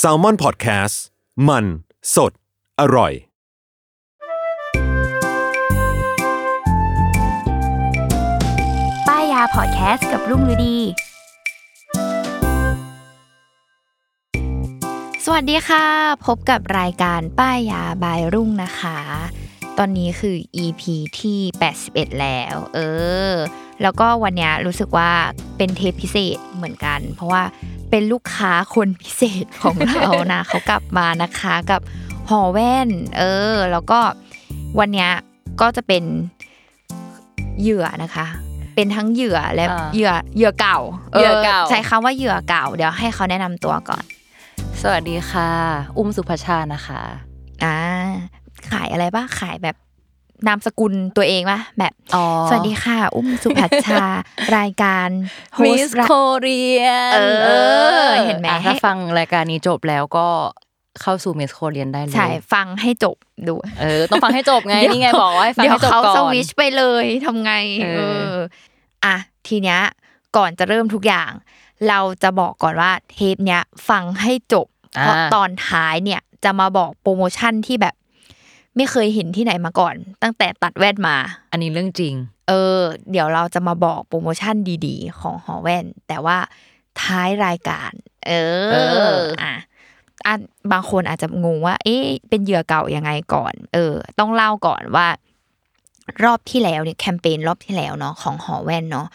s a l ม o n PODCAST มัน สด อร่อย ป้ายยาพอดแคสต์กับรุ่งฤดี สวัสดีค่ะ พบกับรายการป้ายยาบายรุ่งนะคะ ตอนนี้คือ EP ที่ 81 แล้ว เออ แล้วก็วันนี้รู้สึกว่าเป็นเทปพิเศษเหมือนกัน เพราะว่า เป็นลูกค้าคนพิเศษของเรานะเขากลับมานะคะกับหอแว่น เออ แล้วก็วันเนี้ยก็จะเป็นเหยื่อนะคะ เป็นทั้งเหยื่อและอ่าเหยื่อเหยื่อเก่าเหยื่อเก่าใช้คำว่าเหยื่อเก่า เดี๋ยวให้เขาแนะนำตัวก่อน สวัสดีค่ะ อุ้มสุภาชานะคะอ่าขายอะไรบ้างขายแบบ นามสกุลตัวเองปะแบบอ๋อสวัสดีค่ะ อุ้มสุภัชชารายการโฮมิสสต์โคเรียนเออ เห็นไหมอะถ้าฟังรายการนี้จบแล้วก็เข้าสู่มิสโคเรียนได้เลยใช่ฟังให้จบดู เออ ต้องฟังให้จบไงเดี๋ยวนี่ไงบอกว่าให้ฟังเดี๋ยวให้จบเขาก่อนสวิชไปเลยทำไงเออเอออะทีเนี้ยก่อนจะเริ่มทุกอย่าง เราจะบอกก่อนว่าเทปเนี้ยฟังให้จบเพราะตอนท้ายเนี่ยจะมาบอกโปรโมชั่นที่แบบ ไม่เคยเห็นที่ไหนมาก่อน ตั้งแต่ตัดแว่นมา อันนี้เรื่องจริง เออ เดี๋ยวเราจะมาบอกโปรโมชั่นดีๆ ของหอแว่น แต่ว่าท้ายรายการเอเอออ อะอะบางคนอาจจะงงว่า เอ๊ะ เป็นเหยื่อเก่ายังไงก่อน เออ ต้องเล่าก่อนว่า รอบที่แล้วเนี่ยแคมเปญรอบที่แล้วเนาะของหอแว่นเนาะ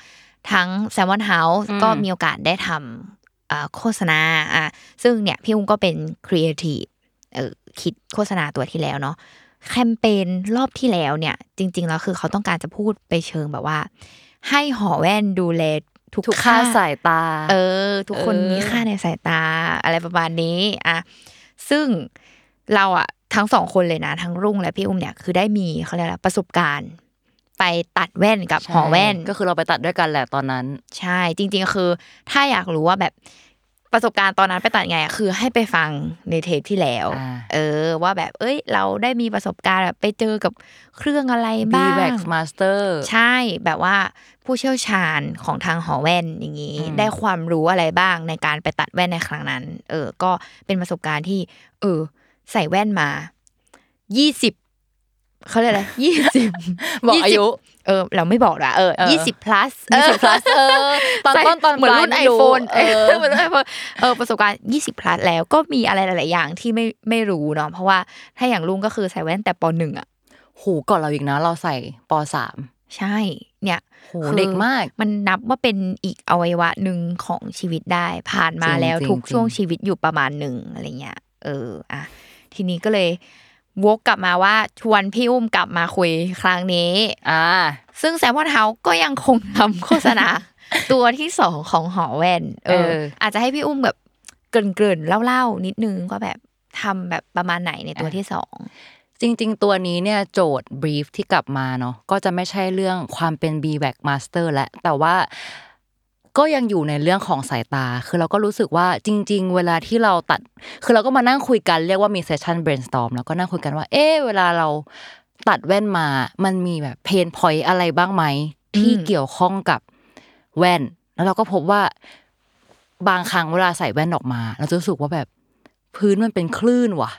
ทั้ง s ซ l m o n House อืมก็มีโอกาสได้ทำอ่าโฆษณาอะซึ่งเนี่ยพี่อุ้งก็เป็นครีเอทีฟเออคิดโฆษณาตัวที่แล้วเนาะ แคมเปญรอบที่แล้วเนี่ย จริง ๆ แล้วคือเขาต้องการจะพูดไปเชิงแบบว่า ให้หอแว่นดูแลทุกทุกค่าสายตา เออ ทุกคนเออมีค่าในสายตาอะไรประมาณนี้อะซึ่งเราอะทั้งสองคนเลยนะ ทั้งรุ่งและพี่อุ้มเนี่ยคือได้มีเขาเรียกอะไรประสบการณ์ ไปตัดแว่นกับใช่หอแว่นก็คือเราไปตัดด้วยกันแหละตอนนั้น ใช่จริง ๆ คือ ถ้าอยากรู้ว่าแบบ ประสบการณ์ตอนนั้นไปตัดไงอะคือให้ไปฟังในเทปที่แล้วอ่าเออ ว่าแบบเอ้ย เราได้มีประสบการณ์แบบไปเจอกับเครื่องอะไร B บ้าง Wax Master ใช่แบบว่าผู้เชี่ยวชาญของทางหอแว่นอย่างนี้อืมได้ความรู้อะไรบ้างในการไปตัดแว่นในครั้งนั้น เออ ก็เป็นประสบการณ์ที่ เออ ใส่แว่นมายี่สิบเขาเรียกอะไรยี่สิบบอกอายุ เออเราไม่บอกละเออเออยี่สิบ plus ยี่สิบ plus เออตอนใส่ต้นตอนเหมือนรุ่นปไอลายไม่รู้โฟนเอเอออเหมือนรุ่นไอโฟนเออประสบการณ์ยี่สิบ plus แล้วก็มีอะไรหลาย ๆ อย่างที่ไม่ไม่รู้เนาะเพราะว่าถ้าอย่างลุงก็คือใส่แว่นแต่ปหนึ่งอะหูก่อนเราอีกนะเราใส่ปสามใช่ เนี่ยโหคือเด็กมาก มันนับว่าเป็นอีกอวัยวะหนึ่งของชีวิตได้ ผ่านมาจริงแล้วจริงทุกจริงช่วงชีวิตอยู่ประมาณหนึ่งอะไรเงี้ยเอออะทีนี้ก็เลย วกกลับมาว่าชวนพี่อุ้มกลับมาคุยครั้งนี้ อ่า ซึ่งแซมมอนเฮาก็ยังคงทำโฆษณา ตัวที่สองของหอแว่น เออเอออาจจะให้พี่อุ้มแบบเกริ่นๆเล่าๆนิดนึงว่าแบบทำแบบประมาณไหนในตัวที่สองจริง ๆ ตัวนี้เนี่ยโจทย์ brief ที่กลับมาเนาะก็จะไม่ใช่เรื่องความเป็น b w a c master และแต่ว่า ก็ยังอยู่ในเรื่องของสายตา คือเราก็รู้สึกว่าจริง ๆ เวลาที่เราตัด คือเราก็มานั่งคุยกันเรียกว่ามี session brainstorm แล้วก็นั่งคุยกันว่า เอ๊ะเวลาเราตัดแว่นมา มันมีแบบเพนพอยอะไรบ้างไหมที่อืมเกี่ยวข้องกับแว่น แล้วเราก็พบว่าบางครั้งเวลาใส่แว่นออกมา เราจะรู้สึกว่าแบบพื้นมันเป็นคลื่นว่ะ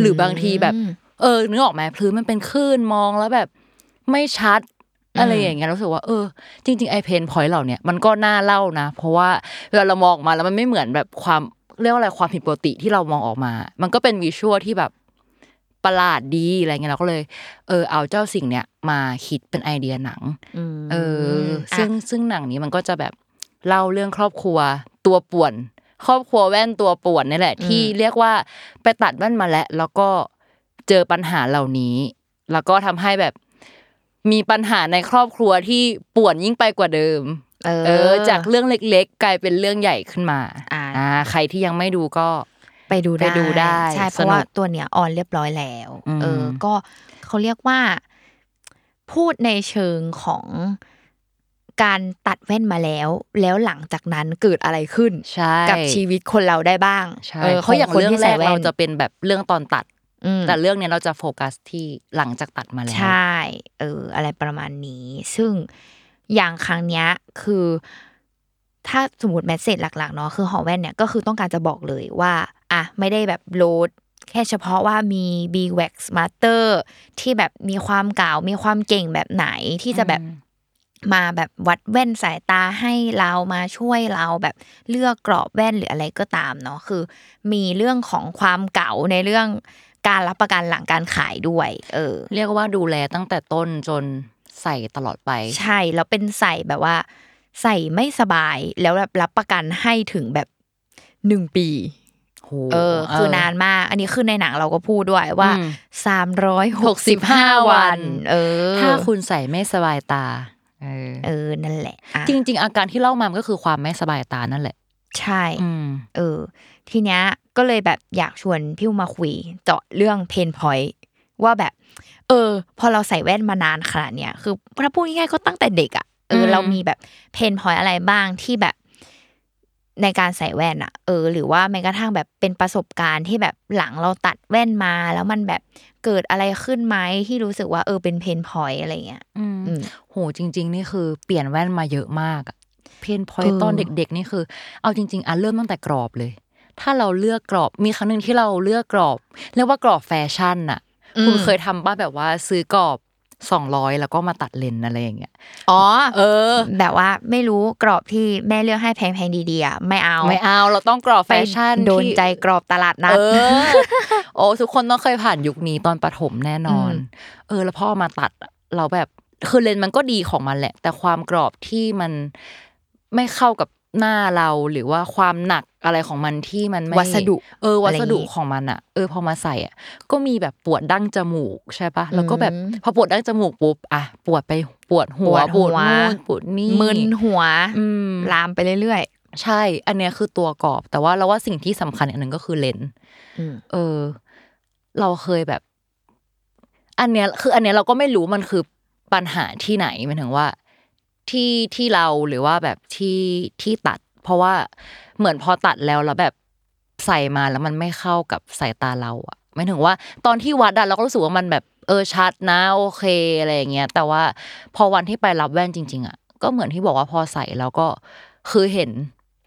หรือบางทีแบบ เออนึกออกไหมพื้นมันเป็นคลื่นมองแล้วแบบ ไม่ชัด อืมอะไรอย่างเงี้ยรู้สึกว่าเออ จริง ๆ ไอเพนพอยต์เหล่าเนี้ยมันก็น่าเล่านะ เพราะว่าเวลาเรามองออกมาแล้วมันไม่เหมือนแบบความเรียกว่าอะไรความผิดปกติที่เรามองออกมา มันก็เป็นวิชวลที่แบบประหลาดดีอะไรเงี้ยเราก็เลย เออ เอาเจ้าสิ่งเนี้ยมาคิดเป็นไอเดียหนังมเอออะซึ่งซึ่งหนังนี้มันก็จะแบบเล่าเรื่องครอบครัวตัวป่วน ครอบครัวแว่นตัวป่วนนี่แหละ ที่เรียกว่าไปตัดแว่นมาแล้วแล้วก็เจอปัญหาเหล่านี้ แล้วก็ทำให้แบบ มีปัญหาในครอบครัวที่ป่วนยิ่งไปกว่าเดิมเออเออ จากเรื่องเล็กๆ กลายเป็นเรื่องใหญ่ขึ้นมา อ่าอ่าใครที่ยังไม่ดูก็ไปดูไปดูได้ใช่เพสนุกราะว่าตัวเนี้ยออนเรียบร้อยแล้วอืมเออ ก็เขาเรียกว่า พูดในเชิงของการตัดแว่นมาแล้ว แล้วหลังจากนั้นเกิดอะไรขึ้นใช่กับชีวิตคนเราได้บ้างใช่เออเพราะอย่างขคนเรื่องที่แรใส่กแว่นเราจะเป็นแบบเรื่องตอนตัดอืม แต่เรื่องเนี้ยเราจะโฟกัสที่หลังจากตัดมาแล้ว ใช่ เออ อะไรประมาณนี้ ซึ่งอย่างครั้งเนี้ยคือ ถ้าสมมติแมสเซจหลักๆเนาะคือหอแว่นเนี่ยก็คือต้องการจะบอกเลยว่า อะ ไม่ได้แบบโหลดแค่เฉพาะว่ามี B Wax Master ที่แบบมีความเก่ามีความเก่งแบบไหนที่จะแบบมาแบบวัดแว่นสายตาให้เรามาช่วยเราแบบเลือกกรอบแว่นหรืออะไรก็ตามเนาะคือ มีเรื่องของความเก่าในเรื่อง การรับประกันหลังการขายด้วย เออ เรียกว่าดูแลตั้งแต่ต้นจนใส่ตลอดไป ใช่แล้วเป็นใส่แบบว่า ใส่ไม่สบายแล้วแบบรับประกันให้ถึงแบบหนึ่งปีโหเออ คือนานมาก อันนี้คือในหนังเราก็พูดด้วยว่าอืมสามร้อยหกสิบห้า65วัน เออ ถ้าคุณใส่ไม่สบายตา เออเออนั่นแหละอะจริง ๆ อาการที่เล่ามามันก็คือความไม่สบายตานั่นแหละ ใช่อืมเออ ทีเนี้ยก็เลยแบบอยากชวนพี่มาคุยเจาะเรื่อง pain point ว่าแบบ เออ พอเราใส่แว่นมานานขนาดเนี้ยคือถ้าพูดง่ายๆก็ตั้งแต่เด็กอะเอออืมเรามีแบบ pain point อะไรบ้างที่แบบในการใส่แว่นอะเออ หรือว่าแม้กระทั่งแบบเป็นประสบการณ์ที่แบบหลังเราตัดแว่นมา แล้วมันแบบเกิดอะไรขึ้นไหมที่รู้สึกว่าเออเป็น pain point อะไรเงี้ยอืมอืมโหจริง ๆ นี่คือเปลี่ยนแว่นมาเยอะมากอะpain point เออตอนเด็ก ๆ นี่คือ เอาจริง ๆอะเริ่มตั้งแต่กรอบเลย ถ้าเราเลือกกรอบมีครั้งหนึ่งที่เราเลือกกรอบเรียกว่ากรอบแฟชั่นอะคุณเคยทำป่ะแบบว่าซื้อกรอบสองร้อยแล้วก็มาตัดเลนส์อะไรอย่างเงี้ย อ๋อ เออ แบบว่าไม่รู้กรอบที่แม่เลือกให้แพงๆดีๆอะไม่เอา ไม่เอา เราต้องกรอบแฟชั่นโดนที่ใจกรอบตลาดนัดเออโอ้ทุกคนต้องเคยผ่านยุคนี้ตอนประถมแน่นอนอืมเออ แล้วพ่อมาตัดอะเราแบบคือเลนส์มันก็ดีของมันแหละ แต่ความกรอบที่มันไม่เข้ากับ หน้าเราหรือว่าความหนักอะไรของมันที่มันไม่วัสดุเออวัสดุอะไรอย่างงี้ของมันอะเออพอมาใส่อะก็มีแบบปวดดั้งจมูกใช่ปะแล้วก็แบบอืมพอปวดดั้งจมูกปุ๊บอะปวดไปปวดหัวปวดหัวนู่นปวดนี่มึนหัวอืมลามไปเรื่อยใช่ อันเนี้ยคือตัวกรอบ แต่ว่าเราว่าสิ่งที่สำคัญอีกอันหนึ่งก็คือเลนส์ๆอืมเออ เราเคยแบบ อันเนี้ยคือ อันเนี้ยเราก็ไม่รู้มันคือปัญหาที่ไหนหมายถึงว่า ที่ที่เราหรือว่าแบบที่ที่ตัด เพราะว่าเหมือนพอตัดแล้วแล้วแบบใส่มาแล้วมันไม่เข้ากับสายตาเราอะหมายถึงว่าตอนที่วัดอะเราก็รู้สึกว่ามันแบบเออชัดนะโอเคอะไรอย่างเงี้ยแต่ว่าพอวันที่ไปรับแว่นจริง ๆอะก็เหมือนที่บอกว่าพอใส่แล้วก็คือเห็น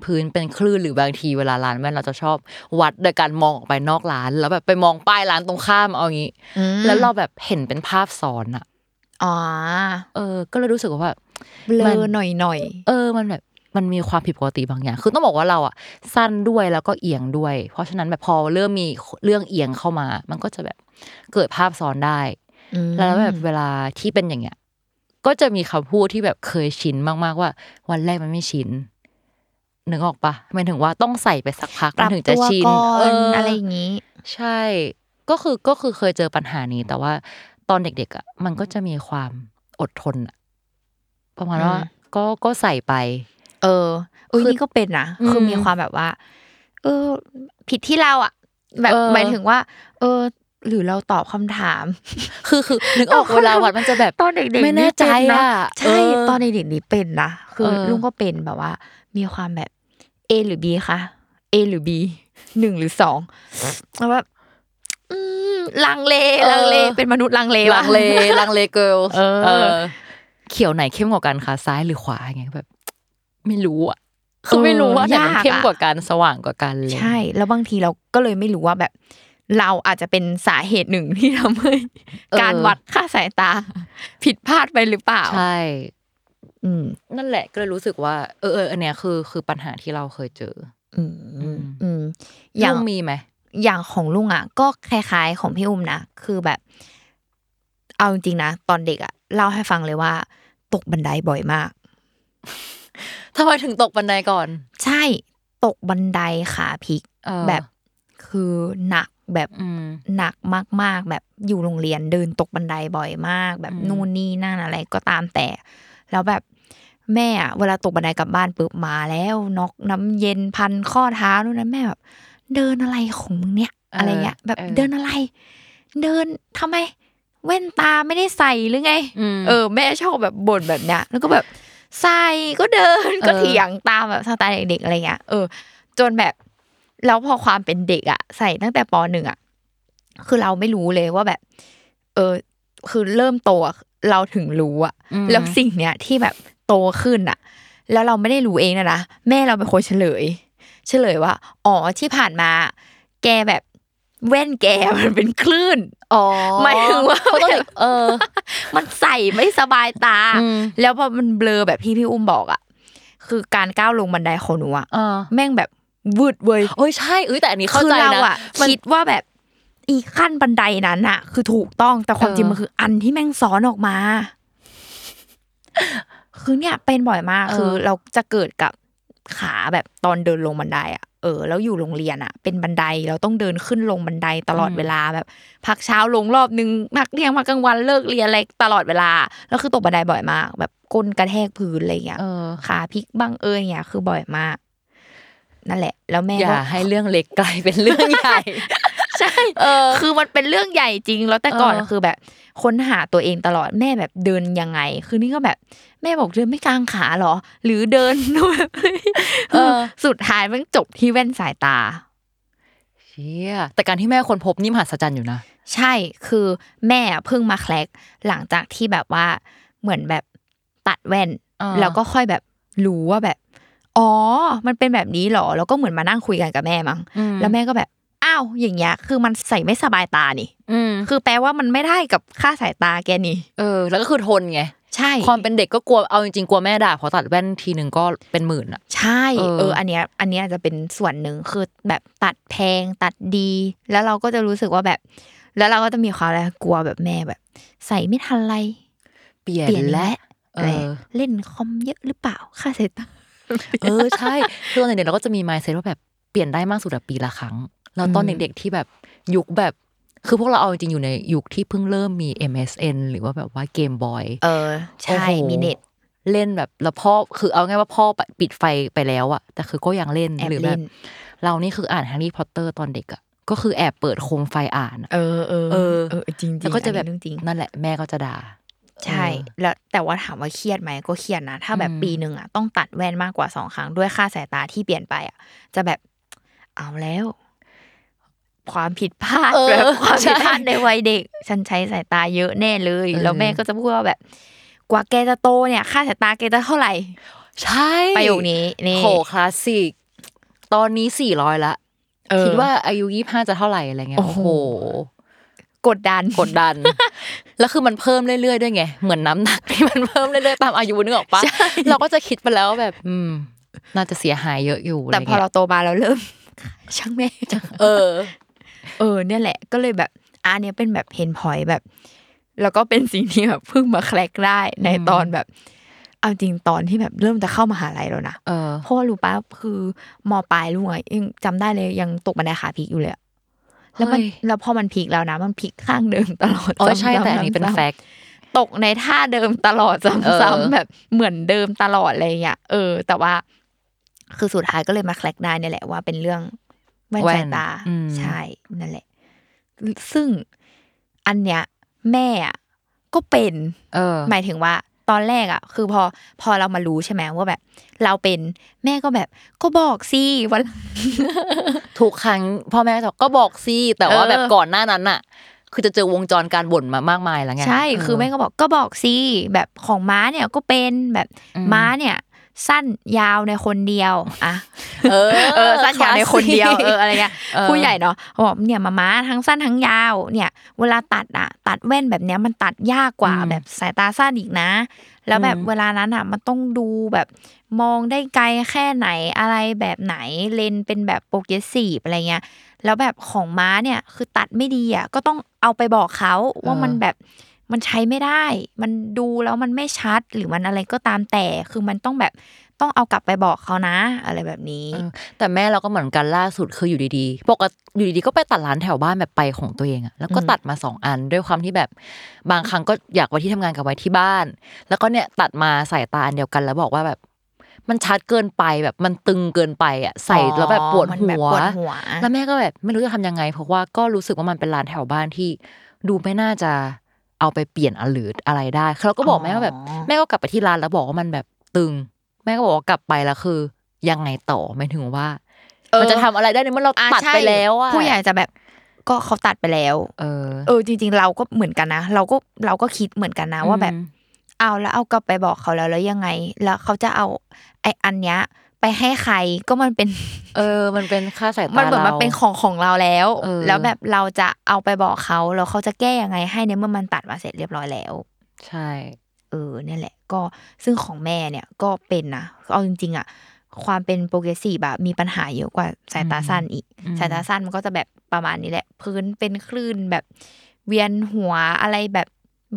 พื้นเป็นคลื่นหรือบางทีเวลาร้านแว่นเราจะชอบวัดโดยการมองออกไปนอกร้าน แล้วแบบไปมองป้ายร้านตรงข้ามเอาอย่างงี้อืมแล้วเราแบบเห็นเป็นภาพซ้อนอะอ๋อเออ ก็เลยรู้สึกว่าแบบ เบลมัอนหน่อยหน่อยเออมันแบบมันมีความผิดปกติบางอย่าง คือต้องบอกว่าเราอะสั้นด้วยแล้วก็เอียงด้วย เพราะฉะนั้นแบบพอเริ่มมีเรื่องเอียงเข้ามา มันก็จะแบบเกิดภาพซ้อนได้อืมแล้วแบบเวลาที่เป็นอย่างเงี้ย ก็จะมีคำพูดที่แบบเคยชินมากๆว่า วันแรกมันไม่ชินนึกออกปะหมายถึงว่าต้องใส่ไปสักพักปมัรันบถึงจะตัวชินก่อนเอะไรอย่างนี้ ใช่ ก็คือก็คือเคยเจอปัญหานี้ แต่ว่าตอนเด็กๆอะมันก็จะมีความอดทนอะ ประมาณว่าอืมก็ก็ใส่ไป เออเอ้ยคือนี่ก็เป็นนะอืมคือมีความแบบว่า เออ ผิดที่เราอะ แบบเออหมายถึงว่า เออ หรือเราตอบคำถาม คือคือนึกออกเวลาวัดมันจะแบบตอนเด็กๆไม่แน่ใจเป็นะอะใช่เออตอนเด็กๆนี่เป็นนะคือเออลุงก็เป็นแบบว่า มีความแบบ A หรือ B คะ A หรือ B หนึ่งหรือสองแล้วแบบอืมลังเลลังเลเป็นมนุษย์ลังเลลังเลลังเลเกิลเออ เขียวไหนเข้มกว่ากันคะซ้ายหรือขวาอย่างเงี้ยแบบ ไม่รู้อะคือไม่รู้ว่าไหนมันเข้มกว่ากันสว่างกว่ากันเลยใช่ แล้วบางทีเราก็เลยไม่รู้ว่าแบบ เราอาจจะเป็นสาเหตุหนึ่งที่ทำให้เออการวัดค่าสายตา ผิดพลาดไปหรือเปล่าใช่อืมนั่นแหละก็เลยรู้สึกว่า เออเอออันเนี้ยคือคือปัญหาที่เราเคยเจอ อืมอืมอืมอยัย่างงมีไหมอย่างของลุงอะ ก็คล้ายๆของพี่อุ้มนะคือแบบ เอาจริงๆนะตอนเด็กอะเล่าให้ฟังเลยว่า ตกบันไดบ่อยมากทำไมถึงตกบันไดก่อน ใช่ตกบันไดขาพลิกเออแบบคือหนักแบบอืมหนักมาก ๆ แบบอยู่โรงเรียนเดินตกบันไดบ่อยมาก แบบอืมนู่นนี่นั่นอะไรก็ตามแต่ แล้วแบบแม่อะเวลาตกบันไดกลับบ้านปุ๊บมาแล้วนอกน้ำเย็นพันข้อเท้านู่นนั่นแม่แบบ เดินอะไรของมึงเนี่ย อะไรเงี้ยแบบเดินอะไร เดินทำไม แว่นตาไม่ได้ใส่หรือไงมเออแม่ชอบแบบบ่นแบบเนี้ยแล้วก็แบบใส่ก็เดินก็เออเถียงตามแบบสไตล์เด็กๆอะไรเงี้ยเออ จนแบบแล้วพอความเป็นเด็กอะใส่ตั้งแต่ปหนึ่งอะคือเราไม่รู้เลยว่าแบบ เออ คือเริ่มโตอะเราถึงรู้อะอืมแล้วสิ่งเนี้ยที่แบบโตขึ้นอะแล้วเราไม่ได้รู้เองนะนะแม่เราเป็นคนเฉลย เฉลยว่า อ๋อที่ผ่านมา แกแบบ แว่นแกมันเป็นคลื่นอ๋อหมายถึงว่าเขาต้องเออ มันใส่ไม่สบายตาอืมแล้วพอมันเบลอแบบที่พี่อุ้มบอกอะคือการก้าวลงบันไดของหนูอะเออแม่งแบบวืดเว้ยโอ้ยใช่เอ้ยแต่อันนี้เข้าคือใจเรานะอะมันคิดว่าแบบอีขั้นบันไดนั้นอะ คือถูกต้องแต่ความเออจริงมันคือ อันที่แม่งซ้อนออกมา คือเนี่ยเป็นบ่อยมากเออคือเราจะเกิดกับ ขาแบบตอนเดินลงบันไดอะเออแล้วอยู่โรงเรียนอะ เป็นบันไดเราต้องเดินขึ้นลงบันไดตลอดเวลาแบบพักเช้าลงรอบนึงพักเที่ยงพักกลางวันเลิกเรียนอะไรตลอดเวลาแล้วคือตกบันไดบ่อยมาก แบบก้นกระแทกพื้นอะไรอย่างเงี้ยเออขาพลิกบ้างเอ้ยอย่างเงี้ยคือบ่อยมาก นั่นแหละ แล้วแม่อย่าก็ให้เรื่องเล็กกลายเป็นเรื่องใหญ่ ใช่เออคือมันเป็นเรื่องใหญ่จริง แล้วแต่ก่อนเออคือแบบค้นหาตัวเองตลอดแม่แบบเดินยังไง คือนี่ก็แบบแม่บอกเดินไม่กลางขาเหรอ หรือเดินแบบเออสุดท้ายมันจบที่แว่นสายตาเชี่ยแต่การที่แม่คนพบนี่มหัศจรรย์อยู่นะใช่คือแม่เพิ่งมาแคลกหลังจากที่แบบว่าเหมือนแบบตัดแว่นอ่าแล้วก็ค่อยแบบรู้ว่าแบบอ๋อ มันเป็นแบบนี้เหรอ แล้วก็เหมือนมานั่งคุยกันกับแม่มั้ง แล้วแม่ก็แบบอ้าวอย่างเงี้ย คือมันใส่ไม่สบายตานี่ อืมคือแปลว่ามันไม่ได้กับค่าสายตาแกนี่ เออ แล้วก็คือทนไงใช่ความเป็นเด็กก็กลัวเอาจริงๆกลัวแม่ด่าเพราะตัดแว่นทีหนึ่งก็เป็นหมื่นอะ ใช่เออเอออันเนี้ยอันเนี้ยอาจจะเป็นส่วนหนึ่งคือแบบตัดแพงตัดดี แล้วเราก็จะรู้สึกว่าแบบ แล้วเราก็จะมีความอะไรกลัวแบบแม่แบบ ใส่ไม่ทันไรเปลี่ยนเปลี่ยนและและเออะไรอเล่นคอมเยอะหรือเปล่าค่าสายตาเออใช่คือตอนเด็กๆเราก็จะมี mindset ว่าแบบเปลี่ยนได้มากสุดอะปีละครั้ง แล้วตอนอืมเด็กๆที่แบบยุคแบบคือพวกเราเอาจริงๆอยู่ในยุคที่เพิ่งเริ่มมี MSN หรือว่าแบบว่าเกมบอยเออ ใช่โอ้โหมีเน็ตเล่นแบบแล้วพ่อคือเอาง่ายว่าพ่อปิดไฟไปแล้วอะแต่คือก็ยังเล่นแอบหรือแบเล่บนเรานี่คืออ่านแฮร์รี่พอตเตอร์ตอนเด็กอะก็คือแอบเปิดโคมไฟอ่านอะเออเออเออเออจริงๆแล้วก็จะแบบอันนี้เรื่องจริงนั่นแหละแม่ก็จะด่าใช่ แล้วแต่ว่าถามว่าเครียดไหมก็เครียดนะ ถ้าแบบอืมปีหนึ่งอะต้องตัดแว่นมากกว่าสองครั้งด้วยค่าสายตาที่เปลี่ยนไปอะ จะแบบเอาแล้ว ความผิดพลาดเออแบบความผิดใช่พลาดในวัยเด็ก ฉันใช้สายตาเยอะแน่เลยเออแล้วแม่ก็จะพูดว่าแบบ กว่าแกจะโตเนี่ย ค่าสายตาแกจะเท่าไหร่ ใช่ประโยคนี้นี่โหคลาสสิกตอนนี้สี่ร้อยละเออคิดว่าอายุยี่ห้าจะเท่าไหร่อะไรเงี้ยโอ้โอ้โหโหกดดันกดดัน แล้วคือมันเพิ่มเรื่อยๆด้วยไง เหมือนน้ำหนักที่มันเพิ่มเรื่อยๆตามอายุนึกออกปะเราก็จะคิดไปแล้วว่าแบบ อืม น่าจะเสียหายเยอะอยู่แต่พออะไรเราเงี้ยโตมาเราเริ่ม ช่างแม่เออ เออเนี่ยแหละ ก็เลยแบบอันเนี้ยเป็นแบบเห็นพอยแบบ แล้วก็เป็นสิ่งที่แบบเพิ่งมาแคลกได้ในตอนแบบ เอาจริงตอนที่แบบเริ่มจะเข้ามหาลัยแล้วนะเออเพราะว่ารู้ปะคือมปลายลูกอะยังจำได้เลยยังตกบันไดขาพลิกอยู่เลยอะแล้วมันเฮ้ยแล้วพอมันพลิกแล้วนะ มันพลิกข้างเดิมตลอดอ๋อใช่ซ้ำๆแต่อันนี้เป็นซ้ำๆแฟกต์ตกในท่าเดิมตลอดเอซ้ำอๆแบบเหมือนเดิมตลอดอะไรเงี้ยเออ แต่ว่า คือสุดท้ายก็เลยมาแคลกได้เนี่ยแหละว่าเป็นเรื่อง แว่นสายตาอืมใช่นั่นแหละ ซึ่งอันเนี้ยแม่อะก็เป็น เออ หมายถึงว่า ตอนแรกอะ คือพอพอเรามารู้ใช่ไหมว่าแบบ เราเป็นแม่ก็แบบ ก็บอกสิวันทุกครั้งพ่อแม่ก็ก็บอกสิแต่ว่าเออแบบก่อนหน้านั้นน่ะคือจะเจอวงจรการบ่นมามากมายแล้วไงใช่ คือแม่ก็บอกก็บอกสิแบบของม้าเนี่ยก็เป็นแบบอืมม้าเนี่ย สั้นยาวในคนเดียวอะเออเออสั้นยาวในคนเดียวเอออะไรเงี้ยเออผู้ใหญ่เนาะเขาบอกเนี่ยมาม้าทั้งสั้นทั้งยาวเนี่ย เวลาตัดอะ ตัดแว่นแบบเนี้ยมันตัดยากกว่าอืมแบบสายตาสั้นอีกนะ แล้วแบบอืมเวลานั้นอะ มันต้องดูแบบมองได้ไกลแค่ไหนอะไรแบบไหนเลนส์เป็นแบบโปรเกรสซีฟอะไรเงี้ยแล้วแบบของม้าเนี่ยคือตัดไม่ดีอะก็ต้องเอาไปบอกเขาว่ามันแบบ มันใช้ไม่ได้ มันดูแล้วมันไม่ชัดหรือมันอะไรก็ตามแต่ คือมันต้องแบบต้องเอากลับไปบอกเขานะ อะไรแบบนี้เออแต่แม่เราก็เหมือนกันล่าสุดคืออยู่ดีๆ ปกติอยู่ดีๆก็ไปตัดร้านแถวบ้านแบบไปของตัวเองอะแล้วก็อืมตัดมาสองอันด้วยความที่แบบบางครั้งก็อยากไว้ที่ทำงานกับไว้ที่บ้าน แล้วก็เนี่ยตัดมาใส่ตาอันเดียวกันแล้วบอกว่าแบบมันชัดเกินไปแบบมันตึงเกินไปอะใส่แล้วแบบปวดมันหัแบบวปวดหัวแล้วแม่ก็แบบไม่รู้จะทำยังไง เพราะว่าก็รู้สึกว่ามันเป็นร้านแถวบ้านที่ดูไม่น่าจะ เอาไปเปลี่ยนอะหรืออะไรได้เราก็บอกแม่ว่าแบบอ๋อแม่ก็กลับไปที่ร้านแล้วบอกว่ามันแบบตึง แม่ก็บอกว่ากลับไปแล้วคือ ยังไงต่อไม่ถึงว่ามันจะทำอะไรได้ในเมื่อเราอะตัดใช่ไปแล้วอะผู้ใหญ่จะแบบก็เขาตัดไปแล้ว เออ เออ จริง ๆ เราก็เหมือนกันนะ เราก็เราก็คิดเหมือนกันนะว่าแบบอืมเอาแล้วเอากลับไปบอกเขาแล้วแล้วยังไง แล้วเขาจะเอาไออันเนี้ย ไปให้ใครก็มันเป็น เออ มันเป็นค่าสายตามันเหมือนรามันเป็นของของเราแล้วเออแล้วแบบเราจะเอาไปบอกเขาแล้วเขาจะแก้ยังไงให้ในเมื่อมันตัดมาเสร็จเรียบร้อยแล้ว ใช่ เออเนี่ยแหละ ก็ซึ่งของแม่เนี่ยก็เป็นนะเอาจริง ๆ อะ ความเป็น progressive แบบมีปัญหาเยอะกว่าสายตาสั้นอีกอืมสายตาสั้นมันก็จะแบบประมาณนี้แหละ พื้นเป็นคลื่นแบบเวียนหัวอะไรแบบ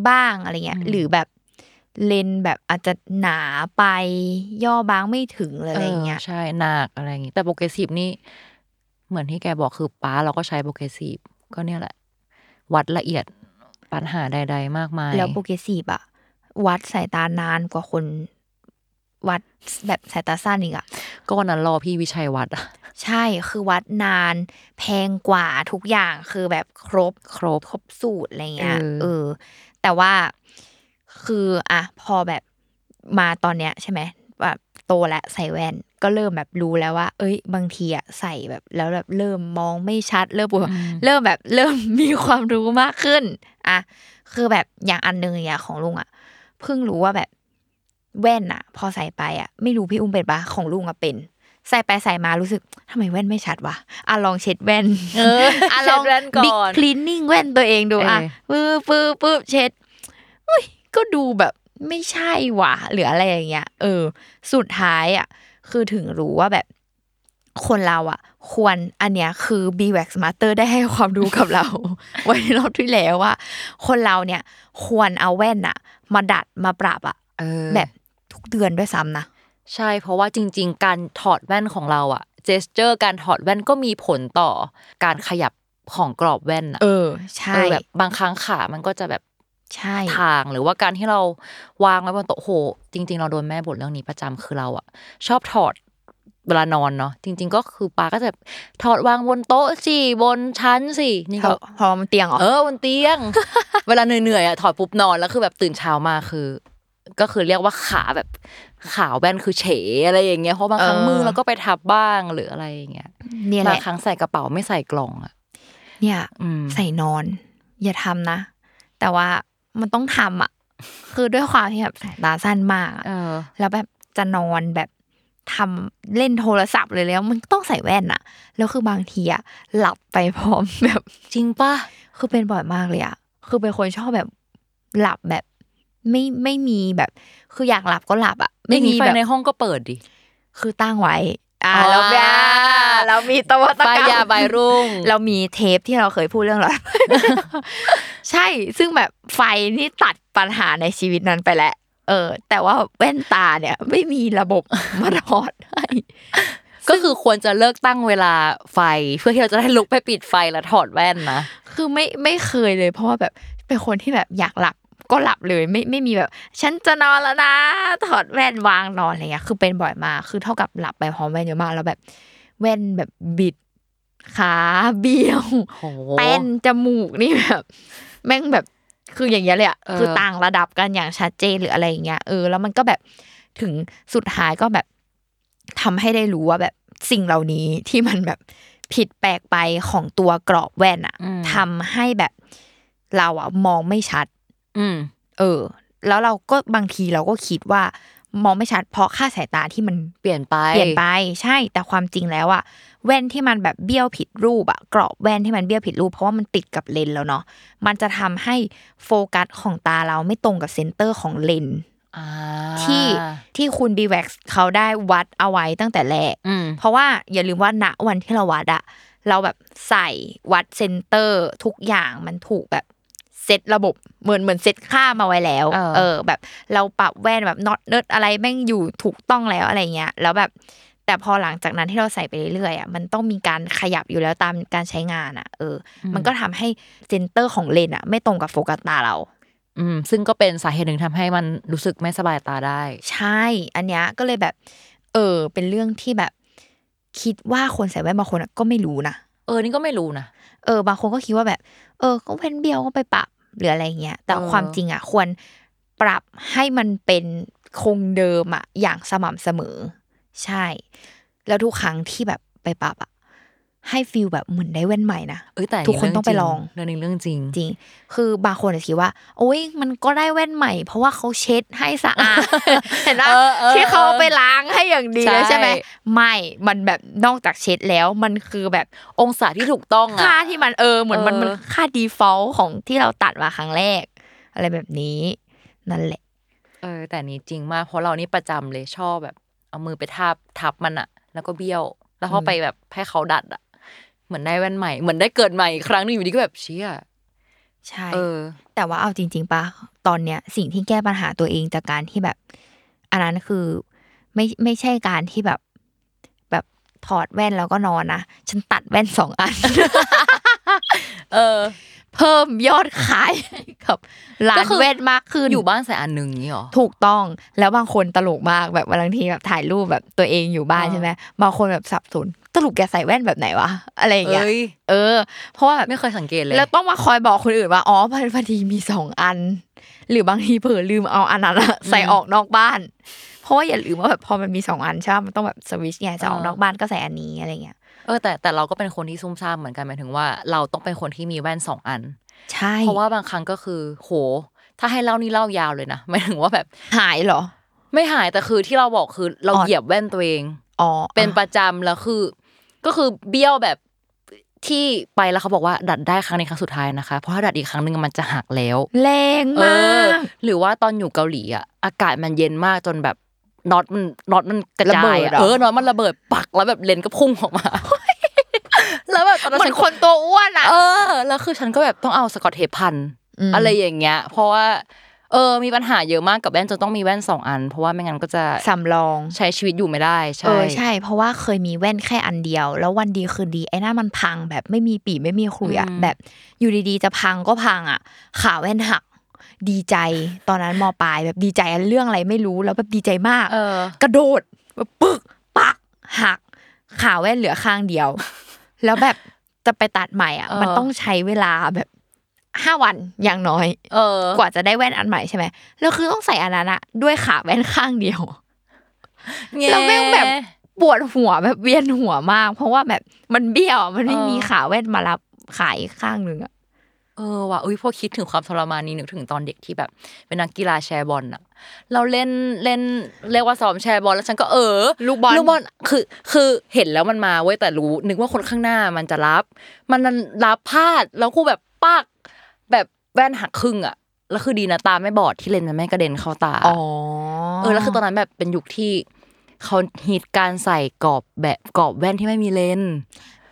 บ้างอะไรเงี้ยหรือแบบ เลนส์แบบอาจจะหนาไปย่อบางไม่ถึงหรืออะไรเงี้ยใช่หนักอะไรอย่างงี้แต่ progressive นี่เหมือนที่แกบอกคือป้าเราก็ใช้ progressiveก็เนี่ยแหละ วัดละเอียดปัญหาใด ๆ มากมาย แล้วโปรเกรสซีฟอะวัดสายตานานกว่าคนวัดแบบสายตาสั้นอีกอะก็วันนั้นรอพี่วิชัยวัดอะใช่คือวัดนานแพงกว่าทุกอย่างคือแบบครบครบครบสูตรอะไรเงี้ยเออเออแต่ว่า คืออะพอแบบมาตอนเนี้ยใช่ไหมแบบโตแล้วใส่แว่นก็เริ่มแบบรู้แล้วว่า เอ้ย บางทีอะใส่แบบแล้วแบบเริ่มมองไม่ชัด เริ่มปวดเริ่มแบบเริ่มมีความรู้มากขึ้นอะคือแบบอย่างอันหนึ่งอย่างของลุงอะเพิ่งรู้ว่าแบบแว่นอะพอใส่ไปอะไม่รู้พี่อุ้มเป็นปะของลุงอะเป็นใส่ไปใส่มารู้สึกทำไมแว่นไม่ชัดวะอะลองเช็ดแว่นเอออะเช็ลอดงแว่นก่อนบิ๊กคลีนนิ่งแว่นตัวเองดูอะเอปึ๊บปึ๊บปึ๊บเช็ดอุ้ย ก็ดูแบบไม่ใช่ว่ะหรืออะไรอย่างเงี้ยเออ สุดท้ายอะคือถึงรู้ว่าแบบคนเราอะ ควรอันเนี้ยคือ b w a x Master ได้ให้ความรู้กับเรา ไว้ในรอบที่แล้วว่า คนเราเนี่ย ควรเอาแว่นอะ มาดัดมาปรับอะเออแบบทุกเดือนด้วยซ้ำนะใช่ เพราะว่าจริง ๆ การถอดแว่นของเราอะเจสเจอร์การถอดแว่นก็มีผลต่อ การขยับของกรอบแว่นอะเออใช่เออแบบบางครั้งขามันก็จะแบบ ใช่ทางหรือว่าการที่เราวางไว้บนโต๊ะโห จริง ๆ เราโดนแม่บ่นเรื่องนี้ประจำคือเราอะชอบถอดเวลานอนเนาะจริง ๆ ก็คือปาก็จะถอดวางบนโต๊ะสิบนชั้นสินี่พอก็พอมันเตียงเหรอเออบนเตียง เวลาเหนื่อยๆอะถอดปุ๊บนอนแล้วคือแบบตื่นเช้ามาคือ ก็คือเรียกว่าขาแบบขาวแว่นคือเฉอะไรอย่างเงี้ยเพราะบางครั้งเออมือเราก็ไปทับบ้างหรืออะไรอย่างเงี้ยเนี่ยแหบางละครั้งใส่กระเป๋าไม่ใส่กล่องอะเนี่ยอืมใส่นอน อย่าทำนะแต่ว่า มันต้องทำอะ คือด้วยความที่แบบสายตาสั้นมากอะเออ แล้วแบบจะนอนแบบทำเล่นโทรศัพท์เลยแล้ว มันต้องใส่แว่นอะแล้วคือบางทีอะหลับไปพร้อมแบบจริงปะคือเป็นบ่อยมากเลยอะคือเป็นคนชอบแบบหลับแบบ ไม่ไม่มีแบบ คืออยากหลับก็หลับอะไม่ไม่มีมีไฟแบบในห้องก็เปิดดิคือตั้งไว้ อ่าอ๋อแล้วอ่าเรามีตะวัตไฟกรรมยาใบรุ่ง เรามีเทปที่เราเคยพูดเรื่องหลอดใช่ซึ่งแบบไฟนี่ตัดปัญหาในชีวิตนั้นไปแล้วเออ แต่ว่าแว่นตาเนี่ย ไม่มีระบบมาถอดให้ก็คือควรจะเลิกตั้งเวลาไฟ เพื่อที่เราจะได้ลุกไปปิดไฟแล้วถอดแว่นนะคือไม่ไม่เคยเลย เพราะว่าแบบเป็นคนที่แบบอยากหลับ ก็หลับเลยไม่ไม่มีแบบ ฉันจะนอนแล้วนะ ถอดแว่นวางนอนอะไรเงี้ย คือเป็นบ่อยมากคือเท่ากับหลับไปพร้อมแว่นเยอะมากแล้วแบบ แว่นแบบบิดขาเบี้ยวโหแป้นจมูกนี่แบบ แม่งแบบคืออย่างเงี้ยเลยอะเออคือต่างระดับกันอย่างชัดเจนหรืออะไรอย่างเงี้ยเออแล้วมันก็แบบถึงสุดท้ายก็แบบทำให้ได้รู้ว่าแบบสิ่งเหล่านี้ที่มันแบบผิดแปลกไปของตัวกรอบแว่นอะอืมทำให้แบบเราอะมองไม่ชัด อืม เออ แล้วเราก็บางทีเราก็คิดว่ามองไม่ชัดเพราะค่าสายตาที่มันเปลี่ยนไป เปลี่ยนไป ใช่ แต่ความจริงแล้วอะแว่นที่มันแบบเบี้ยวผิดรูปอะกรอบแว่นที่มันเบี้ยวผิดรูป เพราะว่ามันติดกับเลนส์แล้วเนาะมันจะทำให้โฟกัสของตาเราไม่ตรงกับ center ของเลนส์อ่าที่ที่คุณ BVAX เขาได้วัดเอาไว้ตั้งแต่แรกอืมเพราะว่าอย่าลืมว่าณวันที่เราวัดอะเราแบบใส่วัด center ทุกอย่างมันถูกแบบ เซตระบบเหมือนเหมือนเซตค่ามาไว้แล้วเออเออ แบบเราปรับแว่นแบบน็อตเนิร์ดอะไรแม่งอยู่ถูกต้องแล้วอะไรเงี้ย แล้วแบบแต่พอหลังจากนั้นที่เราใส่ไปเรื่อยๆอะมันต้องมีการขยับอยู่แล้วตามการใช้งานอะ เอออมันก็ทำให้ center ของเลนส์อะ ไม่ตรงกับโฟกัสตาเราอืมซึ่งก็เป็นสาเหตุหนึ่งทำให้มันรู้สึกไม่สบายตาได้ ใช่ อันเนี้ยก็เลยแบบ เออ เป็นเรื่องที่แบบ คิดว่าคนใส่แว่นบางคนอะก็ไม่รู้นะเออนี่ก็ไม่รู้นะเออบางคนก็คิดว่าแบบ เออ ก็แว่นเบี้ยวก็ไปปรับ หรืออะไรเงี้ยแต่เออความจริงอะควรปรับให้มันเป็นคงเดิมอะอย่างสม่ำเสมอ ใช่ แล้วทุกครั้งที่แบบไปปรับอะ ให้ฟีลแบบเหมือนได้แว่นใหม่นะเอ้ยแต่ทุกคนต้องไปลองเรื่องนี้เรื่องจริงจริง คือบางคนอาจจะคิดว่า โอ้ยมันก็ได้แว่นใหม่ เพราะว่าเขาเช็ดให้สะอาดเห็นปะเออเออที่เขาเอาไปล้างให้อย่างดีเลยใช่ใช่ไหมไม่ มันแบบนอกจากเช็ดแล้วมันคือแบบองศาที่ถูกต้องค่าอะที่มันเออเหมือนมันเออมันค่า default ของที่เราตัดมาครั้งแรก อะไรแบบนี้นั่นแหละ เออ แต่นี้จริงมากเพราะเรานี่ประจำเลยชอบแบบ เอามือไปทับทับมันอะแล้วก็เบี้ยว แล้วพอไปแบบให้เขาดัดอะ เหมือนได้แว่นใหม่เหมือนได้เกิดใหม่อีกครั้งหนึงอยู่ดีก็แบบเชี่ยใช่เออ แต่ว่าเอาจริง ๆปะตอนเนี้ย สิ่งที่แก้ปัญหาตัวเองจากการที่แบบ อันนั้นคือไม่ไม่ใช่การที่แบบแบบถอดแว่นแล้วก็นอนนะฉันตัดแว่นสองอัน เออ เพิ่มยอดขายให้กับร้าก็นคือแว่นมากขึ้นอยู่บ้านใส่อันหนึ่งนี้หรอถูกต้องแล้วบางคนตลกมากแบบบางทีแบบถ่ายรูปแบบตัวเองอยู่บ้านอ่าใช่ไหมบางคนแบบสับสนตลกแกใส่แว่นแบบไหนวะอะไรอย่างเงี้ยเอ้ยเออเพราะว่าแบบไม่เคยสังเกตเลยแล้วต้องมาคอยบอกคนอื่นว่าอ๋อพอพอดีมีสองอัน หรือบางทีเผลอลืมเอาอันนั้นอะใส่ออกนอกบ้าน เพราะว่าอย่าลืมว่าแบบพอมันมีสองอันใช่ไหมมันต้องแบบสวิตช์ไงจะออกอ่านนอกบ้านก็ใส่อันนี้อะไรเงี้ย เออแต่แต่เราก็เป็นคนที่ซุ่มซ่ามเหมือนกันหมายถึงว่า เราต้องเป็นคนที่มีแว่นสองอัน ใช่ เพราะว่าบางครั้งก็คือ โห ถ้าให้เล่านี่เล่ายาวเลยนะหมายถึงว่าแบบหายเหรอ ไม่หายแต่คือที่เราบอกคือเราอ๋อเหยียบแว่นตัวเองอ๋อเป็นประจำแล้วคือ ก็คือเบี้ยวแบบที่ไปแล้วเขาบอกว่าดัดได้ครั้งนี้ครั้งสุดท้ายนะคะ เพราะถ้าดัดอีกครั้งหนึ่งมันจะหักแล้วแรงเอมาอกหรือว่าตอนอยู่เกาหลีอะอากาศมันเย็นมากจนแบบ น็อตมันน็อตมันกระจายอะเออน็อตมันระเบิดปักแล้วแบบเลนก็พุ่งออกมาแล้วแบบตอนนั้นเหมือฉันนคนตัวอ้วนอะเออแล้วคือฉันก็แบบต้องเอาสกอตเทปพันมอะไรอย่างเงี้ย เพราะว่าเออ มีปัญหาเยอะมากกับแว่นจนต้องมีแว่นสองอัน เพราะว่าไม่งั้นก็จะสำรองใช้ชีวิตอยู่ไม่ได้เอใช่อใช่ เพราะว่าเคยมีแว่นแค่อันเดียว แล้ววันดีคืนดีไอ้หน้ามันพังแบบไม่มีปีไม่มีขลุยอะแบบอยู่ดีๆจะพังก็พังอะขาแว่นหัก ดีใจตอนนั้นมปลายแบบดีใจเรื่องอะไรไม่รู้แล้วแบบดีใจมากเออกระโดดแบบปึกปักหักขาแว่นเหลือข้างเดียว แล้วแบบจะไปตัดใหม่อะเออมันต้องใช้เวลาแบบห้าวันอย่างน้อย เออ กว่าจะได้แว่นอันใหม่ใช่ไหมแล้วคือต้องใส่อันนั้นอะด้วยขาแว่นข้างเดียวแล้วแม่งแบบปวดหัวแบบเวียนหัวมาก เพราะว่าแบบมันเบี้ยวอะมันไม่เออมีขาแว่นมารับขายอีกข้างหนึ่งอะ เออว่ะอุ้ยพอคิดถึงความทรมานนี้นึกถึงตอนเด็กที่แบบ เป็นนักกีฬาแชร์บอลอะเราเล่นเล่นเรียกว่าซ้อมแชร์บอลแล้วฉันก็เออลูกบอลลูกบอลคือ คือเห็นแล้วมันมาเว้ยแต่รู้ นึกว่าคนข้างหน้ามันจะรับ มันนั้นรับพลาดแล้วกูแบบปักแบบแว่นหักครึ่งอะแล้วคือดีนะตาไม่บอดที่เลนส์มันไม่กระเด็นเข้าตาอ๋อเออแล้วคือตอนนั้นแบบเป็นยุคที่เขาฮิตการใส่กรอบแบบกรอบแว่นที่ไม่มีเลนส์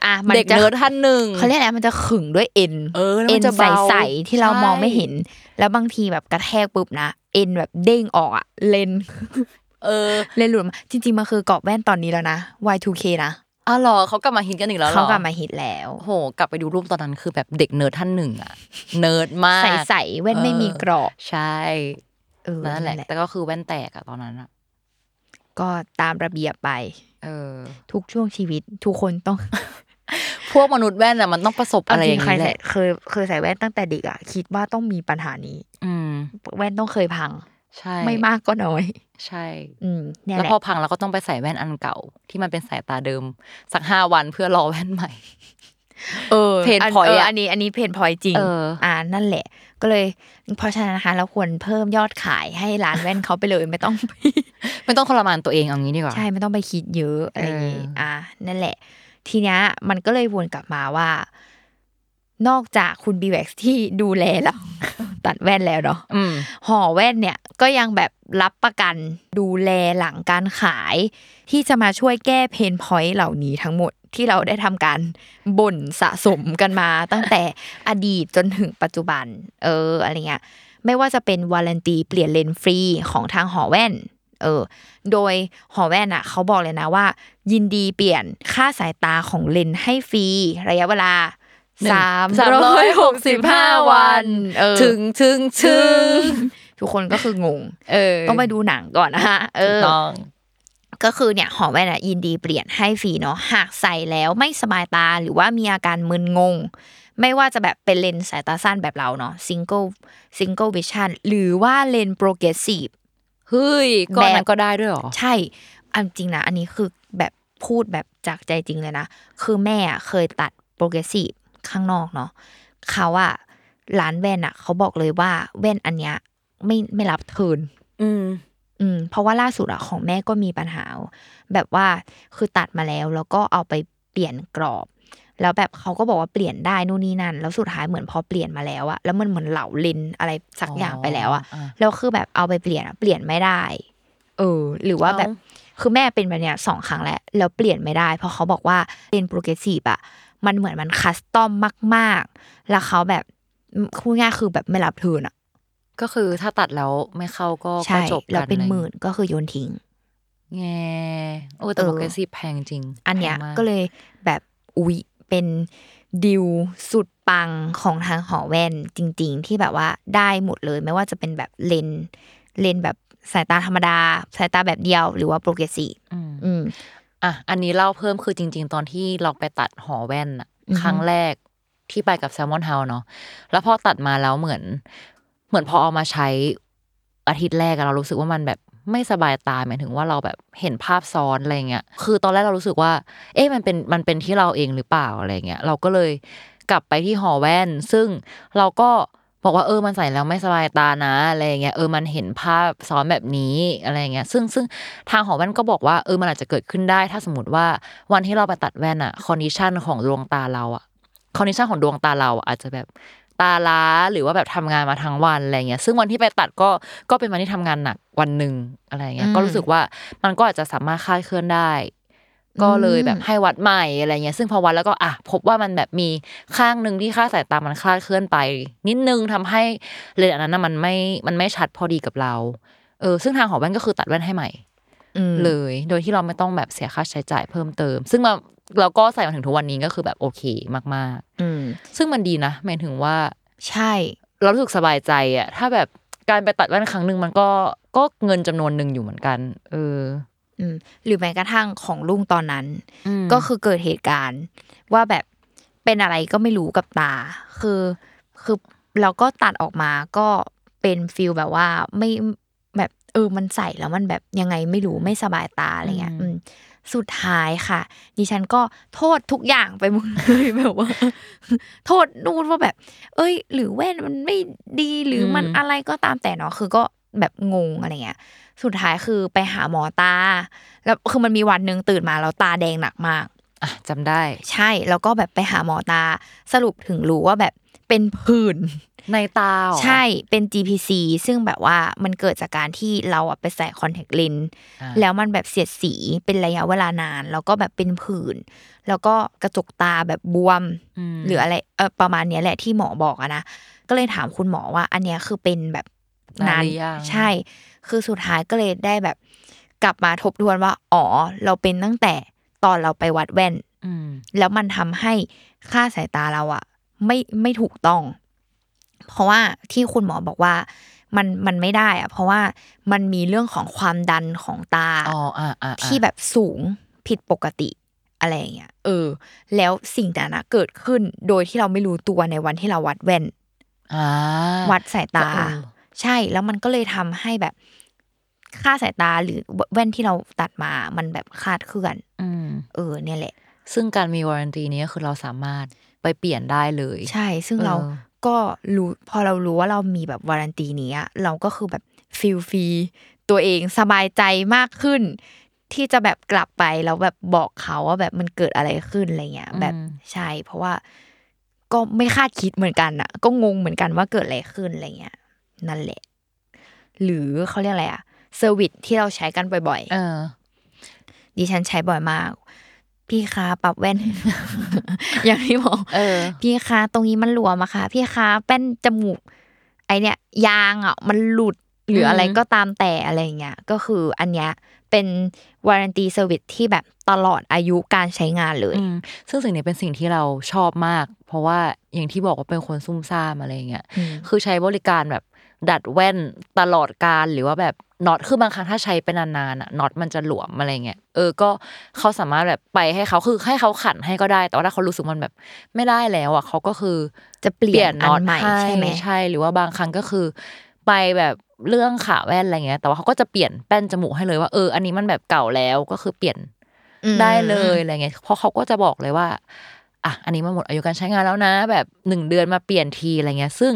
อะมันเด็กจะเนิร์ดท่านหนึ่งเขาเรียกอะไรมันจะขึงด้วยเอ็นเออแล้วเอ็นมันจะใสๆเบาๆที่เราใช่มองไม่เห็น แล้วบางทีแบบกระแทกปุ๊บนะเอ็นแบบเด้งออกอะเลนส์เออเลนส์หลุดมาจริง ๆมันคือกรอบแว่นตอนนี้แล้วนะ Y2K นะอ้าวเหรอเขากลับมาฮิตกันอีกแล้วหรอเขากลับมาฮิตแล้วโอ้โหกลับไปดูรูปตอนนั้นคือแบบเด็กเนิร์ดท่านหนึ่งอะเนิร์ดมากใสๆแว่นไม่มีกรอบใช่เออนั่นแหละ แต่ก็คือแว่นแตกอะตอนนั้นอะก็ตามระเบียบไป เออ ทุกช่วงชีวิตทุกคนต้องพ วกมนุษย์แว่นอะมันต้องประสบอะไรอย่างเจรินี้ใคแหใส่ละเคยเคยใส่แว่นตั้งแต่เด็กอะคิดว่าต้องมีปัญหานี้ อืม แว่นต้องเคยพังใช่ไม่มากก็น้อย ใช่ อืมเนี่ยแล้วแหละพอพังเราก็ต้องไปใส่แว่นอันเก่า ที่มันเป็นสายตาเดิม สักห้าวันเพื่อรอแว่นใหม่ เออเพนอั point เอออะอันนี้ อันนี้เพนพอยจริงเอออ่านั่นแหละ ก็เลย เพราะฉะนั้นนะคะ เราควรเพิ่มยอดขายให้ร้านแว่นเขาไปเลยไม่ต้องไม่ต้องทรมานตัวเองเอางี้ดีกว่าใช่ไม่ต้องไปคิดเยอะอะไรอย่างงี้เอออ่อ่านั่นแหละ ทีเนี้ยมันก็เลยวนกลับมาว่า นอกจากคุณบีแว็กที่ดูแลเราตัดแว่นแล้วเนาะอืมห่อแว่นเนี่ยก็ยังแบบรับประกันดูแลหลังการขาย ที่จะมาช่วยแก้เพนพอยต์เหล่านี้ทั้งหมดที่เราได้ทำการบ่นสะสมกันมา ตั้งแต่อดีตจนถึงปัจจุบัน เอออะไรเงี้ยไม่ว่าจะเป็นวารันตีเปลี่ยนเลนส์ฟรีของทางหอแว่น เออ โดยหอแว่นอะเขาบอกเลยนะว่า ยินดีเปลี่ยนค่าสายตาของเลนส์ให้ฟรีระยะเวลาหนึ่งสามร้อยหกสิบห้าวันเออถึงถึงถึงทุกคนก็คืองงเออต้องไปดูหนังก่อนนะฮะเออถูกต้องก็คือเนี่ยหอแว่นอะยินดีเปลี่ยนให้ฟรีเนาะหากใส่แล้วไม่สบายตาหรือว่ามีอาการมึนงง ไม่ว่าจะแบบเป็นเลนส์สายตาสั้นแบบเราเนาะ single single vision หรือว่าเลนส์ progressive เฮ้ยอันนั้นก็ได้ด้วยเหรอ ใช่อันจริงนะอันนี้คือแบบพูดแบบจากใจจริงเลยนะ คือแม่อะเคยตัด progressive ข้างนอกเนาะเขาอะร้านแว่นอะเขาบอกเลยว่าแว่นอันเนี้ยไม่ไม่รับเทิร์นอืม อืม เพราะว่าล่าสุดอะของแม่ก็มีปัญหา แบบว่าคือตัดมาแล้ว แล้วก็เอาไปเปลี่ยนกรอบ แล้วแบบเขาก็บอกว่าเปลี่ยนได้นู่นนี่นั่น แล้วสุดท้ายเหมือนพอเปลี่ยนมาแล้วอะแล้วมันเหมือนเหลาเลนอะไรสักอย่างไปแล้วอะอ๋ออะแล้วคือแบบเอาไปเปลี่ยนอะเปลี่ยนไม่ได้ เออ หรือว่าแบบเอ้าคือแม่เป็นแบบเนี้ยสองครั้งแล้วแล้วเปลี่ยนไม่ได้ เพราะเขาบอกว่าเป็น progressive อะมันเหมือนมัน custom มาก ๆ แล้วเขาแบบพูดง่ายๆคือแบบไม่รับ return อะก็คือถ้าตัดแล้วไม่เข้าก็ใช่ก็จบกันแล้วเป็นอะไรหมื่นก็คือโยนทิ้งแง่โอ้แต่เออ progressive แพงจริง อันเนี้ยแพงมากก็เลยแบบอุ๊ย เป็นดิวสุดปังของทางหอแว่นจริง ๆ ที่แบบว่าได้หมดเลยไม่ว่าจะเป็นแบบเลนส์เลนส์แบบสายตาธรรมดา สายตาแบบเดียวหรือว่าโปรเกรสซีฟอืมอืมอะอันนี้เล่าเพิ่มคือจริง ๆ ตอนที่เราไปตัดหอแว่นอะอือฮึครั้งแรกที่ไปกับแซลมอนเฮาเนาะแล้วพอตัดมาแล้วเหมือน เหมือนพอเอามาใช้อาทิตย์แรกอะเรารู้สึกว่ามันแบบ ไม่สบายตาหมายถึงว่าเราแบบเห็นภาพซ้อนอะไรเงี้ยคือตอนแรกเรารู้สึกว่า เอ๊ะมันเป็นมันเป็นที่เราเองหรือเปล่าอะไรเงี้ยเราก็เลยกลับไปที่หอแว่น ซึ่งเราก็บอกว่าเออมันใส่แล้วไม่สบายตานะอะไรเงี้ยเออมันเห็นภาพซ้อนแบบนี้อะไรเงี้ยซึ่งซึ่งทางหอแว่นก็บอกว่าเออมันอาจจะเกิดขึ้นได้ ถ้าสมมติว่าวันที่เราไปตัดแว่นอะ condition ของดวงตาเราอะ condition ของดวงตาเราอะอาจจะแบบ ตาล้าหรือว่าแบบทำงานมาทั้งวันอะไรเงี้ยซึ่งวันที่ไปตัดก็ก็เป็นวันที่ทำงานหนักวันหนึ่งอะไรเงี้ยอืมก็รู้สึกว่ามันก็อาจจะสามารถคลาดเคลื่อนได้ ก็เลยแบบให้วัดใหม่อะไรเงี้ยซึ่งพอวัดแล้วก็อะพบว่ามันแบบมีข้างหนึ่งที่ค่าสายตามันคลาดเคลื่อนไป นิดนึงทำให้เลนส์อันนั้นน่ะมันไม่มันไม่ชัดพอดีกับเราเออซึ่งทางหอแว่นก็คือตัดแว่นให้ใหม่อืมเลย โดยที่เราไม่ต้องแบบเสียค่าใช้จ่ายเพิ่มเติม ซึ่งมา เราก็ใส่มาถึงทุกวันนี้ก็คือแบบโอเคมากอืมๆซึ่งมันดีนะหมายถึงว่า ใช่ เรารู้สึกสบายใจอะถ้าแบบการไปตัดแว่นครั้งหนึ่งมันก็ก็เงินจำนวนหนึ่งอยู่เหมือนกัน เอออืมหรือแม้กระทั่งของลุงตอนนั้นอืมก็คือเกิดเหตุการณ์ ว่าแบบเป็นอะไรก็ไม่รู้กับตา คือคือเราก็ตัดออกมาก็เป็นฟิลแบบว่าไม่แบบเออมันใส่แล้วมันแบบยังไงไม่รู้ไม่สบายตาอะไรเงี้ยอืมอืม สุดท้ายค่ะ ดิฉันก็โทษทุกอย่างไปหมดเลยแบบว่า โทษนู่นว่าแบบ เอ้ย หรือแว่นมันไม่ดีหรือมันอืมอะไรก็ตามแต่เนาะคือก็แบบงงอะไรเงี้ย สุดท้ายคือไปหาหมอตา แล้วคือมันมีวันหนึ่งตื่นมาแล้วตาแดงหนักมากอะจำได้ ใช่แล้วก็แบบไปหาหมอตาสรุปถึงรู้ว่าแบบเป็นผื่น ในตาเหรอใช่เป็น GPC ซึ่งแบบว่ามันเกิดจากการที่เราอะไปใส่คอนแทคเลนส์อะแล้วมันแบบเสียดสีเป็นระยะเวลานาน แล้วก็แบบเป็นผื่นแล้วก็กระจกตาแบบบวมมหรืออะไรเออประมาณเนี้ยแหละที่หมอบอกอะนะก็เลยถามคุณหมอว่า อันเนี้ยคือเป็นแบบนานนานหรือยังใช่ คือสุดท้ายก็เลยได้แบบ กลับมาทบทวนว่าอ๋อเราเป็นตั้งแต่ตอนเราไปวัดแว่นอืมแล้วมันทำให้ค่าสายตาเราอะไม่ไม่ถูกต้อง เพราะว่าที่คุณหมอบอกว่ามันมันไม่ได้อะเพราะว่ามันมีเรื่องของความดันของตาอ๋ออะอะอะที่แบบสูงผิดปกติอะไรอย่างเงี้ยเออ แล้วสิ่งนั้นนะเกิดขึ้นโดยที่เราไม่รู้ตัวในวันที่เราวัดแว่นอ่าวัดสายตาก็เออใช่แล้วมันก็เลยทำให้แบบค่าสายตาหรือแว่นที่เราตัดมา มันแบบคลาดเคลื่อนอืมเออ เนี่ยแหละ ซึ่งการมีวารันตีนี้ก็คือเราสามารถไปเปลี่ยนได้เลย ใช่ ซึ่งเราเออ ก็รู้พอเรารู้ว่าเรามีแบบวารันตีนี้อะเราก็คือแบบฟิลฟรีตัวเองสบายใจมากขึ้น ที่จะแบบกลับไปแล้วแบบบอกเขาว่าแบบมันเกิดอะไรขึ้นอะไรเงี้ยแบบใช่ เพราะว่าก็ไม่คาดคิดเหมือนกันอะก็งงเหมือนกันว่าเกิดอะไรขึ้นอะไรเงี้ยนั่นแหละ หรือเขาเรียกอะไรอะเซอร์วิสที่เราใช้กันบ่อยเออๆดิฉันใช้บ่อยมาก พี่คะปรับแว่น อย่างที่บอกเออ พี่คะตรงนี้มันหลวมอะค่ะ พี่คะแป้นจมูก ไอเนี้ยยางอะมันหลุดหรืออะไรอืมก็ตามแต่อะไรเงี้ยก็คืออันเนี้ยเป็นวารั service ที่แบบตลอดอายุการใช้งานเลยอืมซึ่งสิ่งนี้เป็นสิ่งที่เราชอบมาก เพราะว่าอย่างที่บอกว่าเป็นคนซุ่มซ่ามอะไรเงี้ยอืมคือใช้บริการแบบ ดัดแว่นตลอดการหรือว่าแบบน็อตคือบางครั้งถ้าใช้ไปนานๆอะน็อตมันจะหลวมอะไรเงี้ยเออก็เขาสามารถแบบไปให้เขาคือให้เขาขันให้ก็ได้ แต่ว่าถ้าเขารู้สึกมันแบบไม่ได้แล้วอะเขาก็คือจะเปลี่ยนอัน็อตนใหม่ใช่ไหมใช่ หรือว่าบางครั้งก็คือ ไปแบบเรื่องขาแว่นอะไรเงี้ย แต่ว่าเขาก็จะเปลี่ยนแป้นจมูกให้เลยว่าเอออันนี้มันแบบเก่าแล้วก็คือเปลี่ยนอืมได้เลยอะไรเงี้ยเพราะเขาก็จะบอกเลยว่าอะอันนี้มันหมดอายุการใช้งานแล้วนะ แบบหนึ่งเดือนมาเปลี่ยนทีอะไรเงี้ย ซึ่ง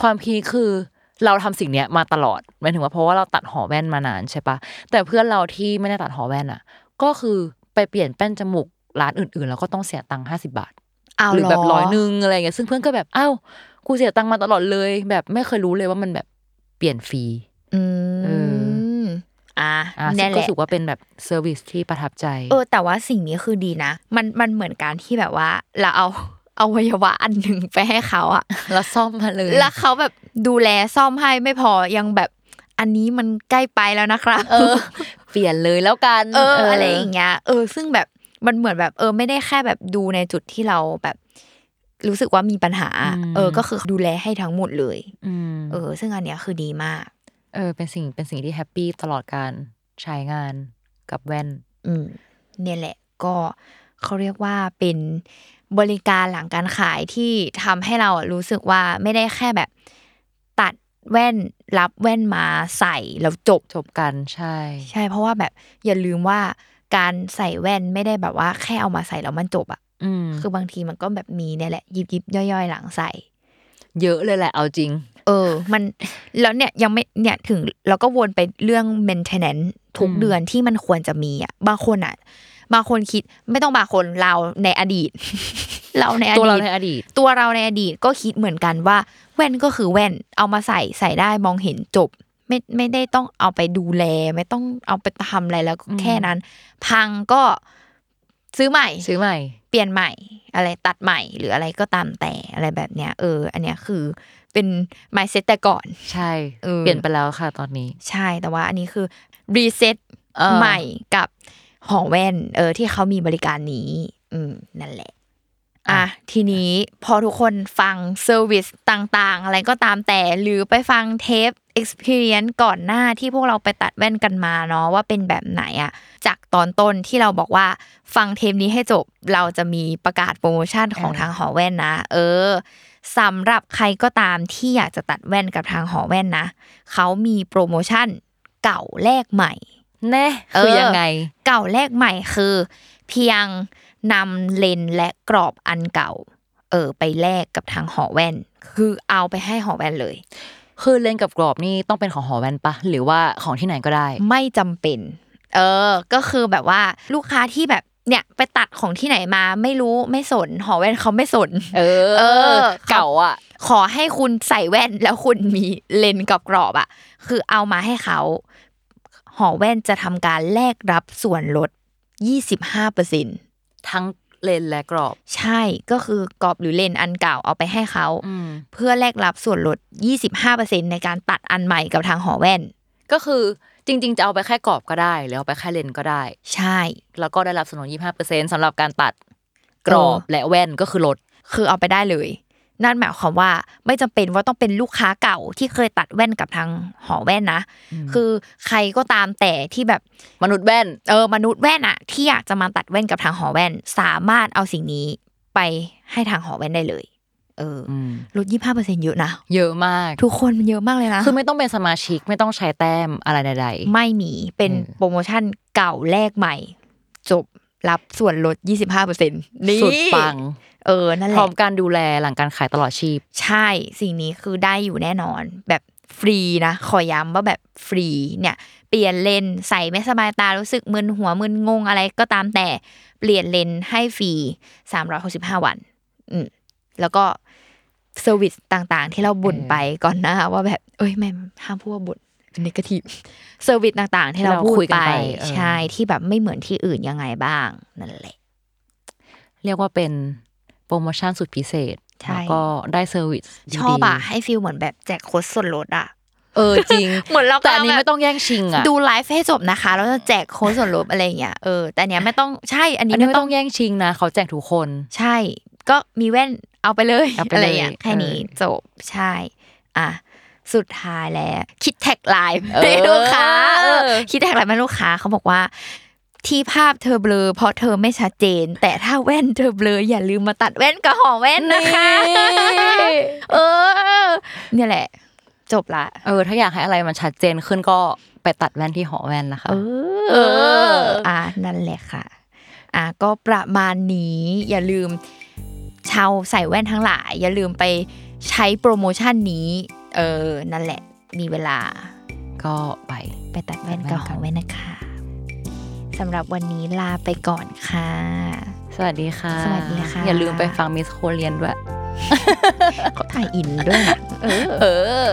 ความพีคคือเราทำสิ่งเนี้ยมาตลอดหมายถึงว่าเพราะว่าเราตัดหอแว่นมานานใช่ปะแต่เพื่อนเราที่ไม่ได้ตัดหอแว่นอะ ก็คือไปเปลี่ยนแป้นจมูกร้านอื่นๆ แล้วก็ต้องเสียตังค์ห้าสิบาทเอาหรือแบบเหร้อยหนึ่งอะไรเงี้ยซึ่งเพื่อนก็แบบอ้าวกูเสียตังค์มาตลอดเลย แบบไม่เคยรู้เลยว่ามันแบบเปลี่ยนฟรีอืเอมอะอะซึ่นี่งแหก็ละรู้สึกว่าเป็นแบบเซอร์วิสที่ประทับใจ เออ แต่ว่าสิ่งนี้คือดีนะ มันมันเหมือนการที่แบบว่า เราเอาเอาวัยวะอันหนึ่งไปให้เขาอะแล้วซ่อมมาเลย แล้วเขาแบบดูแลซ่อมให้ไม่พอยังแบบอันนี้มันใกล้ไปแล้วนะครับเออ เปลี่ยนเลยแล้วกันเอออะไรอย่างเงี้ยเออ ซึ่งแบบมันเหมือนแบบ เออ ไม่ได้แค่แบบดูในจุดที่เราแบบ รู้สึกว่ามีปัญหา เออ ก็คือดูแลให้ทั้งหมดเลยอืมเออ ซึ่งอันเนี้ยคือดีมาก เออ เป็นสิ่งเป็นสิ่งที่แฮปปี้ตลอดการใช้งานกับแว่น อืมเนี่ยแหละ ก็เขาเรียกว่าเป็น บริการหลังการขายที่ทำให้เราอะรู้สึกว่าไม่ได้แค่แบบตัดแว่นรับแว่นมาใส่แล้วจบจบกันใช่ ใช่ เพราะว่าแบบอย่าลืมว่าการใส่แว่นไม่ได้แบบว่าแค่เอามาใส่แล้วมันจบอะอืมคือบางทีมันก็แบบมีเนี่ยแหละยิบยิบย่อยๆ หลังใส่ เยอะเลยแหละเอาจริง เออ มันแล้วเนี่ยยังไม่เนี่ยถึงเราก็วนไปเรื่อง maintenance ทุกอืมเดือนที่มันควรจะมีอะบางคนอะ บางคนคิดไม่ต้องบางคนเราในอดีต เราในอดีตตัวเราในอดีต ตัวเราในอดีตก็คิดเหมือนกันว่า แว่นก็คือแว่นเอามาใส่ใส่ได้มองเห็นจบ ไม่ไม่ได้ต้องเอาไปดูแล ไม่ต้องเอาไปทำอะไรแล้วก็อืมแค่นั้น พังก็ซื้อใหม่ ซื้อใหม่ เปลี่ยนใหม่ อะไรตัดใหม่หรืออะไรก็ตามแต่อะไรแบบเนี้ย เออ อันเนี้ยคือเป็น mindset แต่ก่อน ใช่เออเปลี่ยนไปแล้วค่ะตอนนี้ ใช่แต่ว่าอันนี้คือ reset เออใหม่กับ หอแว่น เออ ที่เขามีบริการนี้ อืม นั่นแหละ อะ ทีนี้พอทุกคนฟังเซอร์วิสต่างๆ อะไรก็ตามแต่ หรือไปฟังเทป experience ก่อนหน้าที่พวกเราไปตัดแว่นกันมาเนาะว่าเป็นแบบไหนอะจากตอนต้นที่เราบอกว่าฟังเทปนี้ให้จบเราจะมีประกาศโปรโมชั่นของทางหอแว่นนะ เออสำหรับใครก็ตามที่อยากจะตัดแว่นกับทางหอแว่นนะเขามีโปรโมชั่นเก่าแลกใหม่ แน่เออคือยังไง เก่าแลกใหม่คือ เพียงนำเลนส์และกรอบอันเก่า เออ ไปแลกกับทางหอแว่น คือเอาไปให้หอแว่นเลย คือเลนส์กับกรอบนี่ต้องเป็นของหอแว่นปะหรือว่าของที่ไหนก็ได้ ไม่จำเป็น เออ ก็คือแบบว่าลูกค้าที่แบบเนี่ยไปตัดของที่ไหนมาไม่รู้ไม่สน หอแว่นเขาไม่สน เออ เออ เก่าอะ ขอให้คุณใส่แว่นแล้วคุณมีเลนส์กับกรอบอะคือเอามาให้เขา หอแว่นจะทำการแลกรับส่วนลด 25เปอร์เซ็นทั้งเลนส์และกรอบ ใช่ก็คือกรอบหรือเลนส์อันเก่าเอาไปให้เขาอืมเพื่อแลกรับส่วนลด 25%ในการตัดอันใหม่กับทางหอแว่น ก็คือจริง ๆ จะเอาไปแค่กรอบก็ได้ หรือเอาไปแค่เลนส์ก็ได้ ใช่ แล้วก็ได้รับส่วนลด 25%สำหรับการตัดกรอบและแว่นก็คือลดคือเอาไปได้เลย นั่นหมายความว่าไม่จำเป็นว่าต้องเป็นลูกค้าเก่าที่เคยตัดแว่นกับทางหอแว่นนะ คือใครก็ตามแต่ที่แบบมนุษย์แว่น เออมนุษย์แว่นอะที่อยากจะมาตัดแว่นกับทางหอแว่น สามารถเอาสิ่งนี้ไปให้ทางหอแว่นได้เลย เอออมลด25%เยอะนะเยอะมาก ทุกคนมันเยอะมากเลยนะคือไม่ต้องเป็นสมาชิกไม่ต้องใช้แต้มอะไรใดไม่มีเป็นเออโปรโมชั่นเก่าแลกใหม่ จบรับส่วนลด 25%นี่ๆสุดปัง เออนั่นแหละพร้อมการดูแลหลังการขายตลอดชีพ ใช่สิ่งนี้คือได้อยู่แน่นอน แบบฟรีนะขอย้ำว่าแบบฟรีเนี่ย เปลี่ยนเลนส์ใส่ไม่สบายตารู้สึกมึนหัวมึนงงอะไรก็ตามแต่เปลี่ยนเลนส์ให้ฟรี365วัน อืมแล้วก็ service ต่างๆ ที่เราบ่นไปก่อนหน้าว่าแบบ เอ้ยแม่ห้ามพูดว่าบ่นเป็น negative service ต่างๆ ที่เราที่เราพูดคุยกันไปไปเออใช่ที่แบบไม่เหมือนที่อื่นยังไงบ้าง นั่นแหละ เรียกว่าเป็น โปรโมชั่นสุดพิเศษใช่แล้วก็ได้ service ดีๆชอบอะให้ feel เหมือนแบบแจกโค้ดส่วนลดอะเออจริงเหมือนเราแต่อันนี้กำลังแบบไม่ต้องแย่งชิงอะดูไลฟ์ให้จบนะคะแล้วจะแจกโค้ดส่วนลดอะไรอย่างเงี้ยเออแต่อันเนี้ยไม่ต้องใช่ อันอันี้นนี้ไม่ไม่ต้องแย่งชิงนะเขาแจกทุกคน ใช่ ก็มีแว่นเอาไปเลยเอาไปอะไรเลยอย่างเงี้ยแค่นี้เออจบใช่ อะสุดท้ายแล้ว คิด tagline เออให้ลูกค้าเออคิด tagline ให้ลูกค้าเขาบอกว่า ที่ภาพเธอเบลอเพราะเธอไม่ชัดเจน แต่ถ้าแว่นเธอเบลออย่าลืมมาตัดแว่นกับหอแว่นนะคะเออ เนี่ยแหละ จบละ เออ ถ้าอยากให้อะไรมันชัดเจนขึ้นก็ไปตัดแว่นที่หอแว่นนะคะ เออ อะนั่นแหละค่ะ อะก็ประมาณนี้ อย่าลืมชาวใส่แว่นทั้งหลาย อย่าลืมไปใช้โปรโมชั่นนี้ เออ นั่นแหละ มีเวลา ก็ไปไปตัดแว่นตัดแว่นกับของกันแว่นนะคะ สำหรับวันนี้ลาไปก่อนค่ะ สวัสดีค่ะ สวัสดีค่ะ อย่าลืมไปฟังมิสโคเรียนด้วยเขาถ่ายอินด้วยนะเออเออ